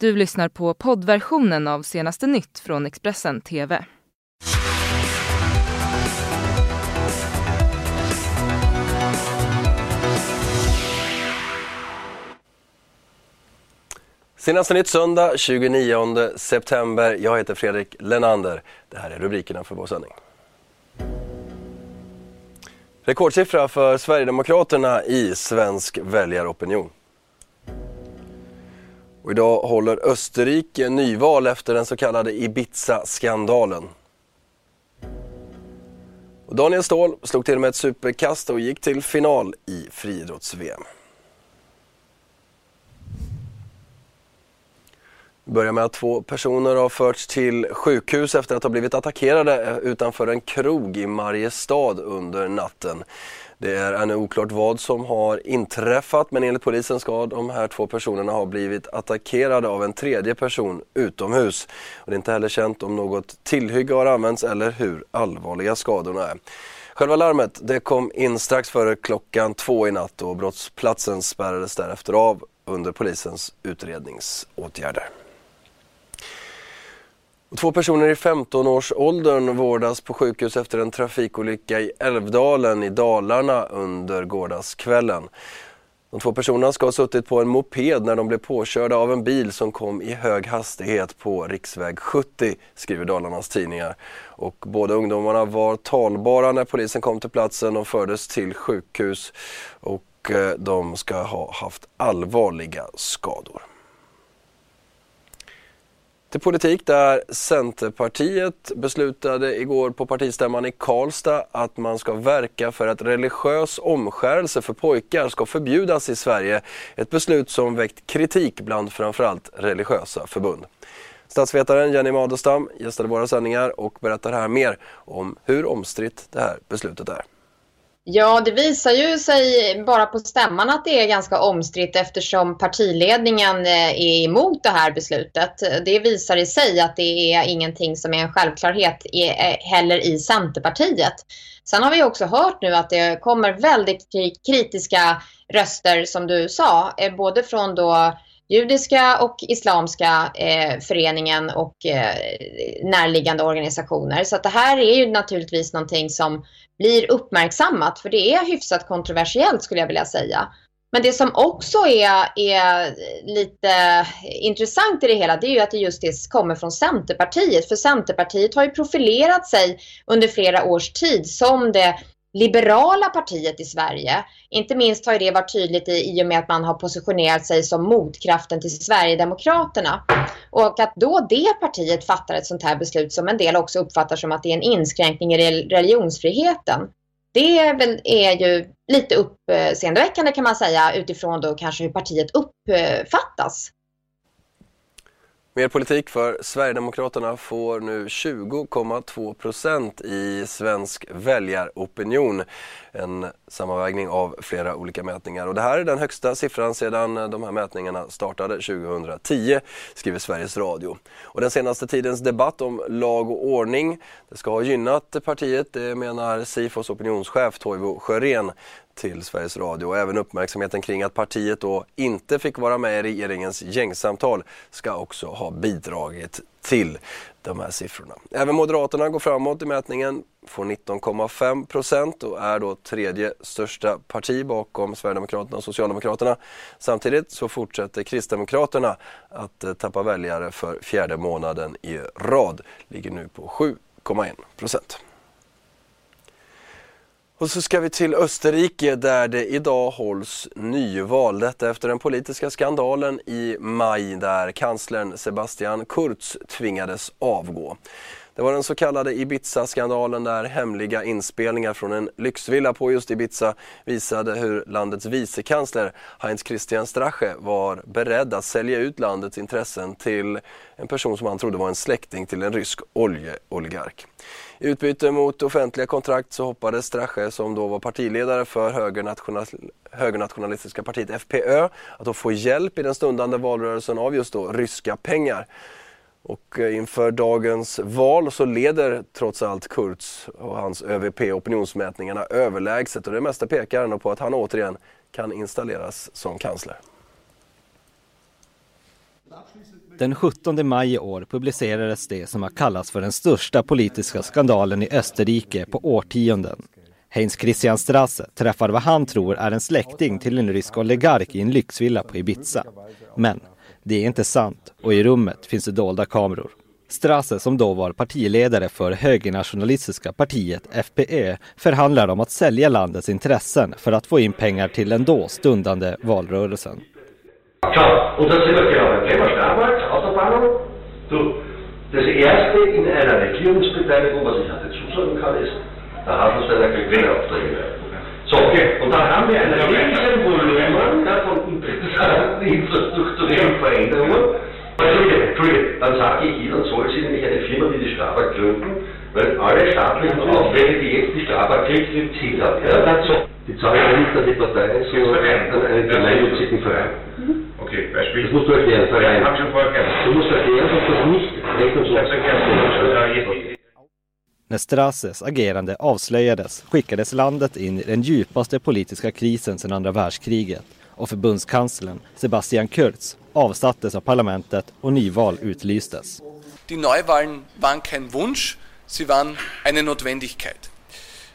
Du lyssnar på poddversionen av senaste nytt från Expressen TV. Senaste nytt söndag 29 september. Jag heter Fredrik Lenander. Det här är rubrikerna för vår sändning. Rekordsiffra för Sverigedemokraterna i svensk väljaropinion. Och idag håller Österrike nyval efter den så kallade Ibiza-skandalen. Och Daniel Ståhl slog till med ett superkast och gick till final i friidrotts-VM. Vi börjar med att två personer har förts till sjukhus efter att ha blivit attackerade utanför en krog i Mariestad under natten. Det är ännu oklart vad som har inträffat men enligt polisen ska de här två personerna ha blivit attackerade av en tredje person utomhus. Och det är inte heller känt om något tillhygge har använts eller hur allvarliga skadorna är. Själva larmet det kom in strax före klockan två i natt och brottsplatsen spärrades därefter av under polisens utredningsåtgärder. Två personer i 15-årsåldern vårdas på sjukhus efter en trafikolycka i Älvdalen i Dalarna under gårdagskvällen. De två personerna ska ha suttit på en moped när de blev påkörda av en bil som kom i hög hastighet på riksväg 70, skriver Dalarnas tidningar. Och båda ungdomarna var talbara när polisen kom till platsen och fördes till sjukhus och eh, de ska ha haft allvarliga skador till politik där Centerpartiet beslutade igår på partistämman i Karlstad att man ska verka för att religiös omskärelse för pojkar ska förbjudas i Sverige. Ett beslut som väckt kritik bland framförallt religiösa förbund. Statsvetaren Jenny Madestam gästade våra sändningar och berättar här mer om hur omstritt det här beslutet är. Ja, det visar ju sig bara på stämman att det är ganska omstritt eftersom partiledningen eh, är emot det här beslutet. Det visar i sig att det är ingenting som är en självklarhet eh, heller i Centerpartiet. Sen har vi också hört nu att det kommer väldigt kritiska röster som du sa, eh, både från då judiska och islamska eh, föreningen och eh, närliggande organisationer. Så att det här är ju naturligtvis någonting som blir uppmärksammat för det är hyfsat kontroversiellt skulle jag vilja säga. Men det som också är, är lite intressant i det hela det är ju att det just det kommer från Centerpartiet. För Centerpartiet har ju profilerat sig under flera års tid som det liberala partiet i Sverige. Inte minst har det varit tydligt i, i och med att man har positionerat sig som motkraften till Sverigedemokraterna. Och att då det partiet fattar ett sånt här beslut som en del också uppfattar som att det är en inskränkning i religionsfriheten. Det är, väl, är ju lite uppseendeväckande kan man säga utifrån då kanske hur partiet uppfattas. Mer politik för Sverigedemokraterna får nu 20,2 procent i svensk väljaropinion. En sammanvägning av flera olika mätningar. Och det här är den högsta siffran sedan de här mätningarna startade 2010, skriver Sveriges Radio. Och den senaste tidens debatt om lag och ordning det ska ha gynnat partiet, det menar Sifos opinionschef Toivo Sjörén till Sveriges Radio och även uppmärksamheten kring att partiet då inte fick vara med i regeringens gängsamtal ska också ha bidragit till de här siffrorna. Även Moderaterna går framåt i mätningen, får 19,5 procent och är då tredje största parti bakom Sverigedemokraterna och Socialdemokraterna. Samtidigt så fortsätter Kristdemokraterna att eh, tappa väljare för fjärde månaden i rad, ligger nu på 7,1 procent. Och så ska vi till Österrike där det idag hålls nyval. Detta efter den politiska skandalen i maj där kanslern Sebastian Kurz tvingades avgå. Det var den så kallade Ibiza-skandalen där hemliga inspelningar från en lyxvilla på just Ibiza visade hur landets vicekansler Heinz Christian Strache var beredd att sälja ut landets intressen till en person som han trodde var en släkting till en rysk oljeoligark. I utbyte mot offentliga kontrakt så hoppades Strache, som då var partiledare för högernational högernationalistiska partiet FPÖ, att då få hjälp i den stundande valrörelsen av just då ryska pengar. Och eh, inför dagens val så leder trots allt Kurz och hans ÖVP opinionsmätningarna överlägset och det mesta pekar ändå på att han återigen kan installeras som kansler. Den 17 maj i år publicerades det som har kallats för den största politiska skandalen i Österrike på årtionden. Heinz Christian Strasse träffar vad han tror är en släkting till en rysk oligark i en lyxvilla på Ibiza. Men det är inte sant och i rummet finns det dolda kameror. Strasse, som då var partiledare för högernationalistiska partiet FPÖ, förhandlar om att sälja landets intressen för att få in pengar till den då stundande valrörelsen. Das erste in einer Regierungsbeteiligung, was ich hatte zusagen kann, ist. So, okay. und dann haben wir ein riesen Volumen ja, von interessanten infrastrukturellen Veränderungen. Entschuldige, Entschuldige, dann sage ich Ihnen, soll Sie nämlich eine Firma wie die Strabag gründen, weil alle staatlichen Aufträge, die jetzt die Strabag kriegt, sind Ziel hat. Ja, so. Die zahlen ja nicht an die Partei, sondern an einen gemeinnützigen Verein. Okay, Beispiel. Das musst du erklären, Ja, Verein. hab schon vorher erklärt. Du musst erklären, dass das nicht recht und Ich hab's erklärt. Ja, jetzt- När Strasses agerande avslöjades skickades landet in i den djupaste politiska krisen sedan andra världskriget och förbundskanslern Sebastian Kurz avsattes av parlamentet och nyval utlystes. Die Neuwahlen waren kein Wunsch, sie waren eine Notwendigkeit.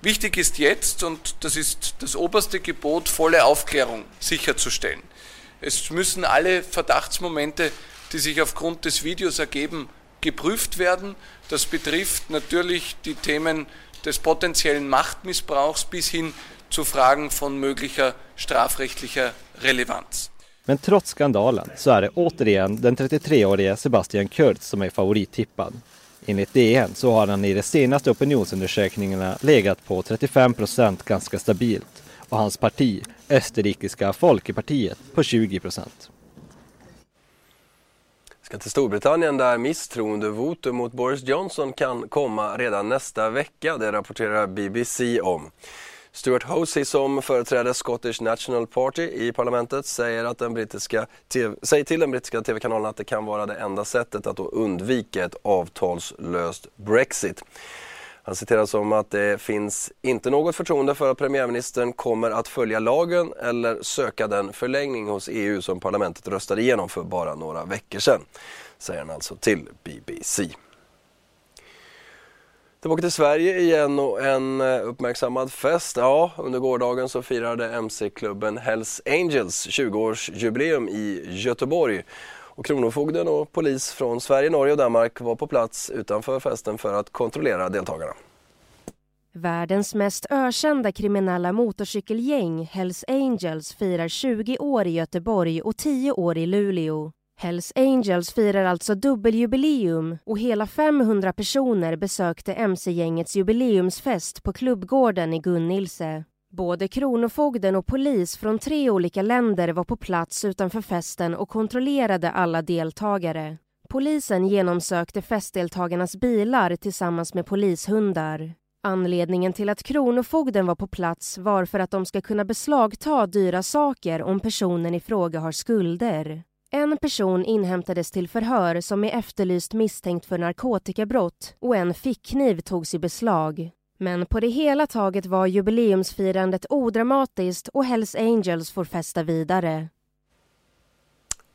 Wichtig ist jetzt, und das ist das oberste Gebot, volle Aufklärung sicherzustellen. Es müssen alle Verdachtsmomente, die sich aufgrund des Videos ergeben, geprüft werden. Das betrifft natürlich die Themen des potenziellen Machtmissbrauchs bis hin zu Fragen von möglicher strafrechtlicher Relevanz. Men trots skandalen så är det återigen den 33-årige Sebastian Kurz som är favorittippad. Enligt DN så har han i de senaste opinionsundersökningarna legat på 35 procent ganska stabilt och hans parti, Österrikiska Folkepartiet, på 20 procent. Ska till Storbritannien där misstroendevotum mot Boris Johnson kan komma redan nästa vecka. Det rapporterar BBC om. Stuart Hosey som företräder Scottish National Party i parlamentet säger, att den brittiska TV, säger till den brittiska tv-kanalen att det kan vara det enda sättet att då undvika ett avtalslöst Brexit. Han citeras som att det finns inte något förtroende för att premiärministern kommer att följa lagen eller söka den förlängning hos EU som parlamentet röstade igenom för bara några veckor sedan, säger han alltså till BBC. Tillbaka till Sverige igen och en eh, uppmärksammad fest. Ja, under gårdagen så firade MC-klubben Hells Angels 20-årsjubileum i Göteborg. Och Kronofogden och polis från Sverige, Norge och Danmark var på plats utanför festen för att kontrollera deltagarna. Världens mest ökända kriminella motorcykelgäng, Hells Angels, firar 20 år i Göteborg och 10 år i Luleå. Hells Angels firar alltså dubbeljubileum och hela 500 personer besökte mc-gängets jubileumsfest på klubbgården i Gunnilse. Både Kronofogden och polis från tre olika länder var på plats utanför festen och kontrollerade alla deltagare. Polisen genomsökte festdeltagarnas bilar tillsammans med polishundar. Anledningen till att Kronofogden var på plats var för att de ska kunna beslagta dyra saker om personen i fråga har skulder. En person inhämtades till förhör som är efterlyst misstänkt för narkotikabrott och en fickkniv togs i beslag. Men på det hela taget var jubileumsfirandet odramatiskt och Hells Angels får festa vidare.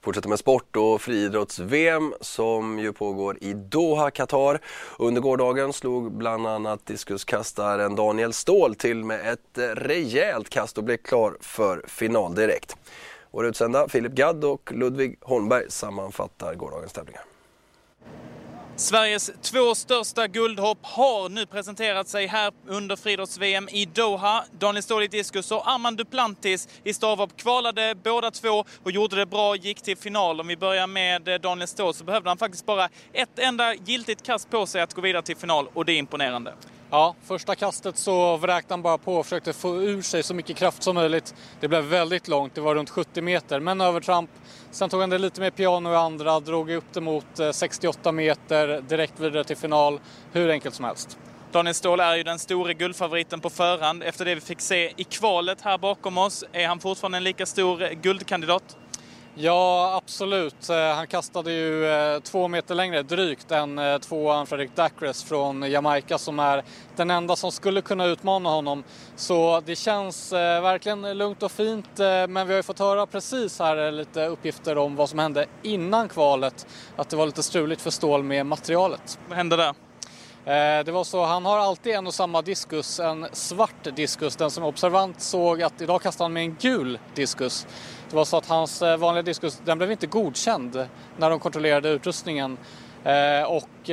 Fortsätter med sport och friidrotts-VM som ju pågår i Doha, Qatar. Under gårdagen slog bland annat diskuskastaren Daniel Ståhl till med ett rejält kast och blev klar för final direkt. Våra utsända Filip Gadd och Ludvig Holmberg sammanfattar gårdagens tävlingar. Sveriges två största guldhopp har nu presenterat sig här under friidrotts-VM i Doha. Daniel Ståhl i diskus och Armand Duplantis i stavhopp kvalade båda två och gjorde det bra, gick till final. Om vi börjar med eh, Daniel Ståhl så behövde han faktiskt bara ett enda giltigt kast på sig att gå vidare till final och det är imponerande. Ja, första kastet så vräkte han bara på och försökte få ur sig så mycket kraft som möjligt. Det blev väldigt långt, det var runt 70 meter, men övertramp. Sen tog han det lite mer piano i andra, drog upp det mot eh, 68 meter, direkt vidare till final. Hur enkelt som helst. Daniel Ståhl är ju den stora guldfavoriten på förhand. Efter det vi fick se i kvalet här bakom oss, är han fortfarande en lika stor guldkandidat? Ja, absolut. Eh, han kastade ju eh, två meter längre drygt än eh, tvåan Fredrik Dacres från Jamaica som är den enda som skulle kunna utmana honom. Så det känns verkligen lugnt och fint. Men vi har ju fått höra precis här lite uppgifter om vad som hände innan kvalet. Att det var lite struligt för Ståhl med materialet. Vad hände där? Eh, det var så, han har alltid en och samma diskus, en svart diskus. Den som observant såg att idag kastade han med en gul diskus. Det var så att hans eh, vanliga diskus, den blev inte godkänd när de kontrollerade utrustningen. Eh, och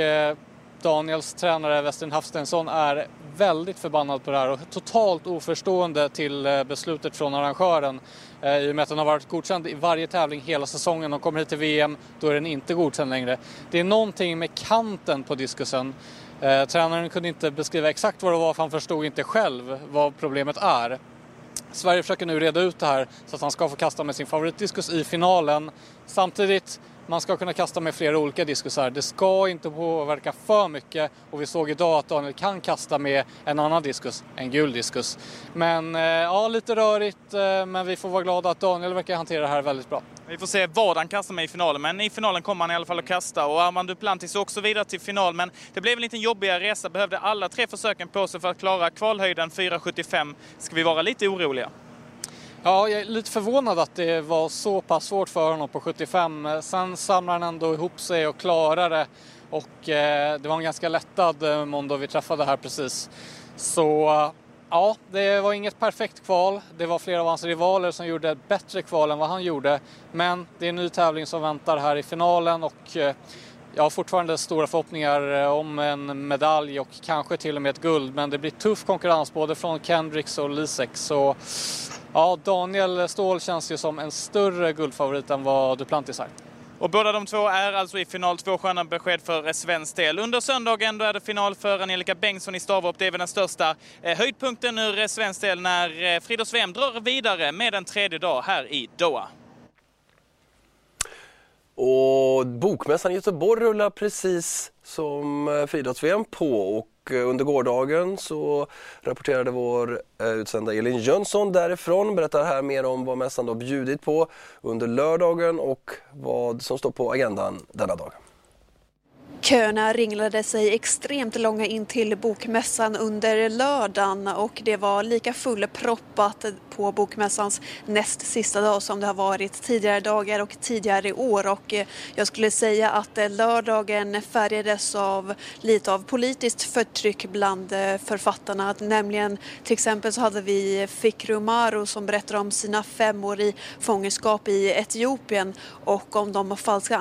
Daniels tränare Westin Hafstensson är väldigt förbannad på det här och totalt oförstående till beslutet från arrangören. I och med att den har varit godkänd i varje tävling hela säsongen. De kommer hit till VM, då är den inte godkänd längre. Det är någonting med kanten på diskusen. Eh, tränaren kunde inte beskriva exakt vad det var för han förstod inte själv vad problemet är. Sverige försöker nu reda ut det här så att han ska få kasta med sin favoritdiskus i finalen. Samtidigt, man ska kunna kasta med flera olika diskusar. Det ska inte påverka för mycket och vi såg idag att Daniel kan kasta med en annan diskus, en gul diskus. Men eh, ja, lite rörigt, eh, men vi får vara glada att Daniel verkar hantera det här väldigt bra. Vi får se vad han kastar med i finalen, men i finalen kommer han i alla fall att kasta. Och Armand Duplantis är också vidare till final, men det blev en lite jobbigare resa. Behövde alla tre försöken på sig för att klara kvalhöjden 4,75. Ska vi vara lite oroliga? Ja, jag är lite förvånad att det var så pass svårt för honom på 75. Sen samlade han ändå ihop sig och klarade det. Och eh, det var en ganska lättad eh, Mondo vi träffade här precis. Så Ja, det var inget perfekt kval. Det var flera av hans rivaler som gjorde ett bättre kval än vad han gjorde. Men det är en ny tävling som väntar här i finalen och eh, jag har fortfarande stora förhoppningar eh, om en medalj och kanske till och med ett guld. Men det blir tuff konkurrens både från Kendricks och Lisek. Så ja, Daniel Ståhl känns ju som en större guldfavorit än vad Duplantis är. Och båda de två är alltså i final. Två sköna besked för eh, svensk del. Under söndagen då är det final för Angelica Bengtsson i stavhopp, Det är väl den största eh, höjdpunkten ur eh, svensk del när friidrotts-VM drar vidare med en tredje dag här i Doha. Och Bokmässan i Göteborg rullar precis som friidrotts-VM på och Eh, under gårdagen så rapporterade vår eh, utsända Elin Jönsson därifrån, berättar här mer om vad mässan då bjudit på under lördagen och vad som står på agendan denna dag. Köerna ringlade sig extremt långa in till bokmässan under lördagen och det var lika fullproppat på bokmässans näst sista dag som det har varit tidigare dagar och tidigare år och eh, jag skulle säga att eh, lördagen färgades av lite av politiskt förtryck bland eh, författarna. Nämligen till exempel så hade vi Fikru Maru som berättar om sina fem år i fångenskap i Etiopien och om de falska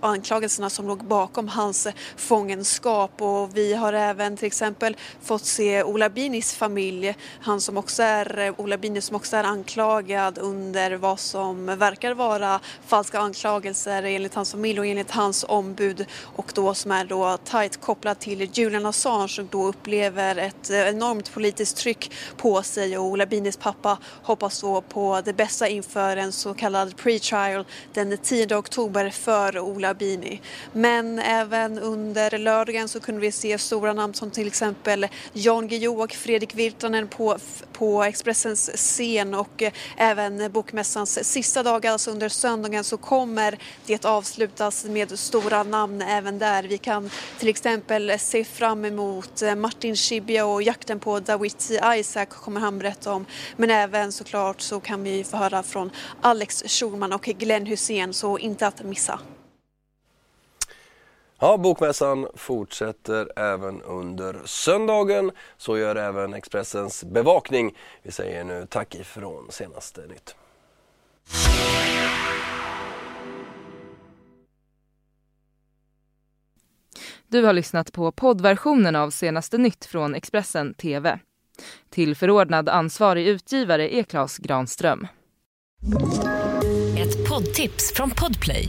anklagelserna som låg bakom hans fångenskap. Och vi har även till exempel fått se Ola Binis familj, han som också är eh, Ola Bini som också är anklagad under vad som verkar vara falska anklagelser enligt hans familj och enligt hans ombud. Och då som är då tajt kopplad till Julian Assange och då upplever ett eh, enormt politiskt tryck på sig. Och Ola Binis pappa hoppas då på det bästa inför en så kallad pre-trial den 10 oktober för Ola Bini. Men eh, även under lördagen så kunde vi se stora namn som till exempel Jan Guillou och Fredrik Virtanen på, på Expressens scen och eh, även Bokmässans sista dag, alltså under söndagen, så kommer det avslutas med stora namn även där. Vi kan till exempel se fram emot eh, Martin Schibbye och jakten på Dawit Isaac kommer han berätta om. Men även såklart så kan vi få höra från Alex Schulman och Glenn Hussein, så inte att missa. Ja, Bokmässan fortsätter även under söndagen. Så gör även Expressens bevakning. Vi säger nu tack ifrån senaste nytt. Du har lyssnat på poddversionen av senaste nytt från Expressen TV. Till förordnad ansvarig utgivare är Klas Granström. Ett poddtips från Podplay.